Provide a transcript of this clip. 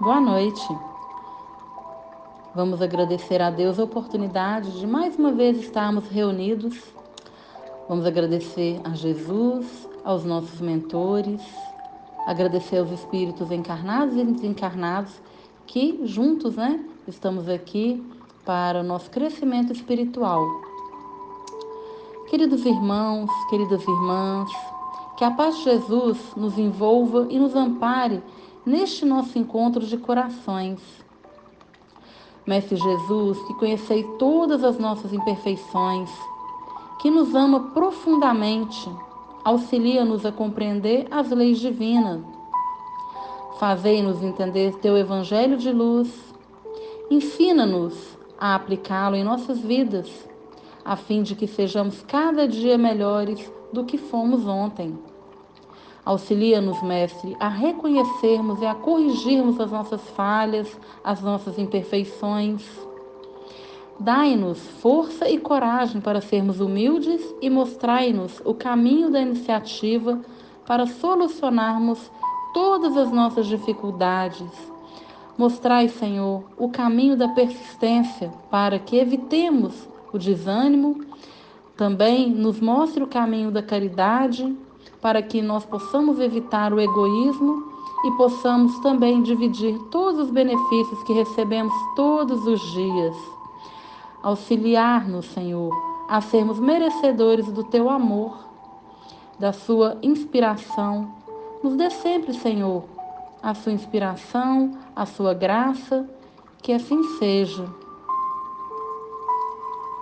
Boa noite. Vamos agradecer a Deus a oportunidade de mais uma vez estarmos reunidos. Vamos agradecer a Jesus, aos nossos mentores, agradecer aos espíritos encarnados e desencarnados que juntos, né, estamos aqui para o nosso crescimento espiritual. Queridos irmãos, queridas irmãs, que a paz de Jesus nos envolva e nos ampare neste nosso encontro de corações. Mestre Jesus, que conhecei todas as nossas imperfeições, que nos ama profundamente, auxilia-nos a compreender as leis divinas. Fazei-nos entender teu evangelho de luz. Ensina-nos a aplicá-lo em nossas vidas, a fim de que sejamos cada dia melhores do que fomos ontem. Auxilia-nos, Mestre, a reconhecermos e a corrigirmos as nossas falhas, as nossas imperfeições. Dai-nos força e coragem para sermos humildes e mostrai-nos o caminho da iniciativa para solucionarmos todas as nossas dificuldades. Mostrai, Senhor, o caminho da persistência para que evitemos o desânimo. Também nos mostre o caminho da caridade para que nós possamos evitar o egoísmo e possamos também dividir todos os benefícios que recebemos todos os dias. Auxiliar-nos, Senhor, a sermos merecedores do teu amor, da sua inspiração. Nos dê sempre, Senhor, a sua inspiração, a sua graça, que assim seja.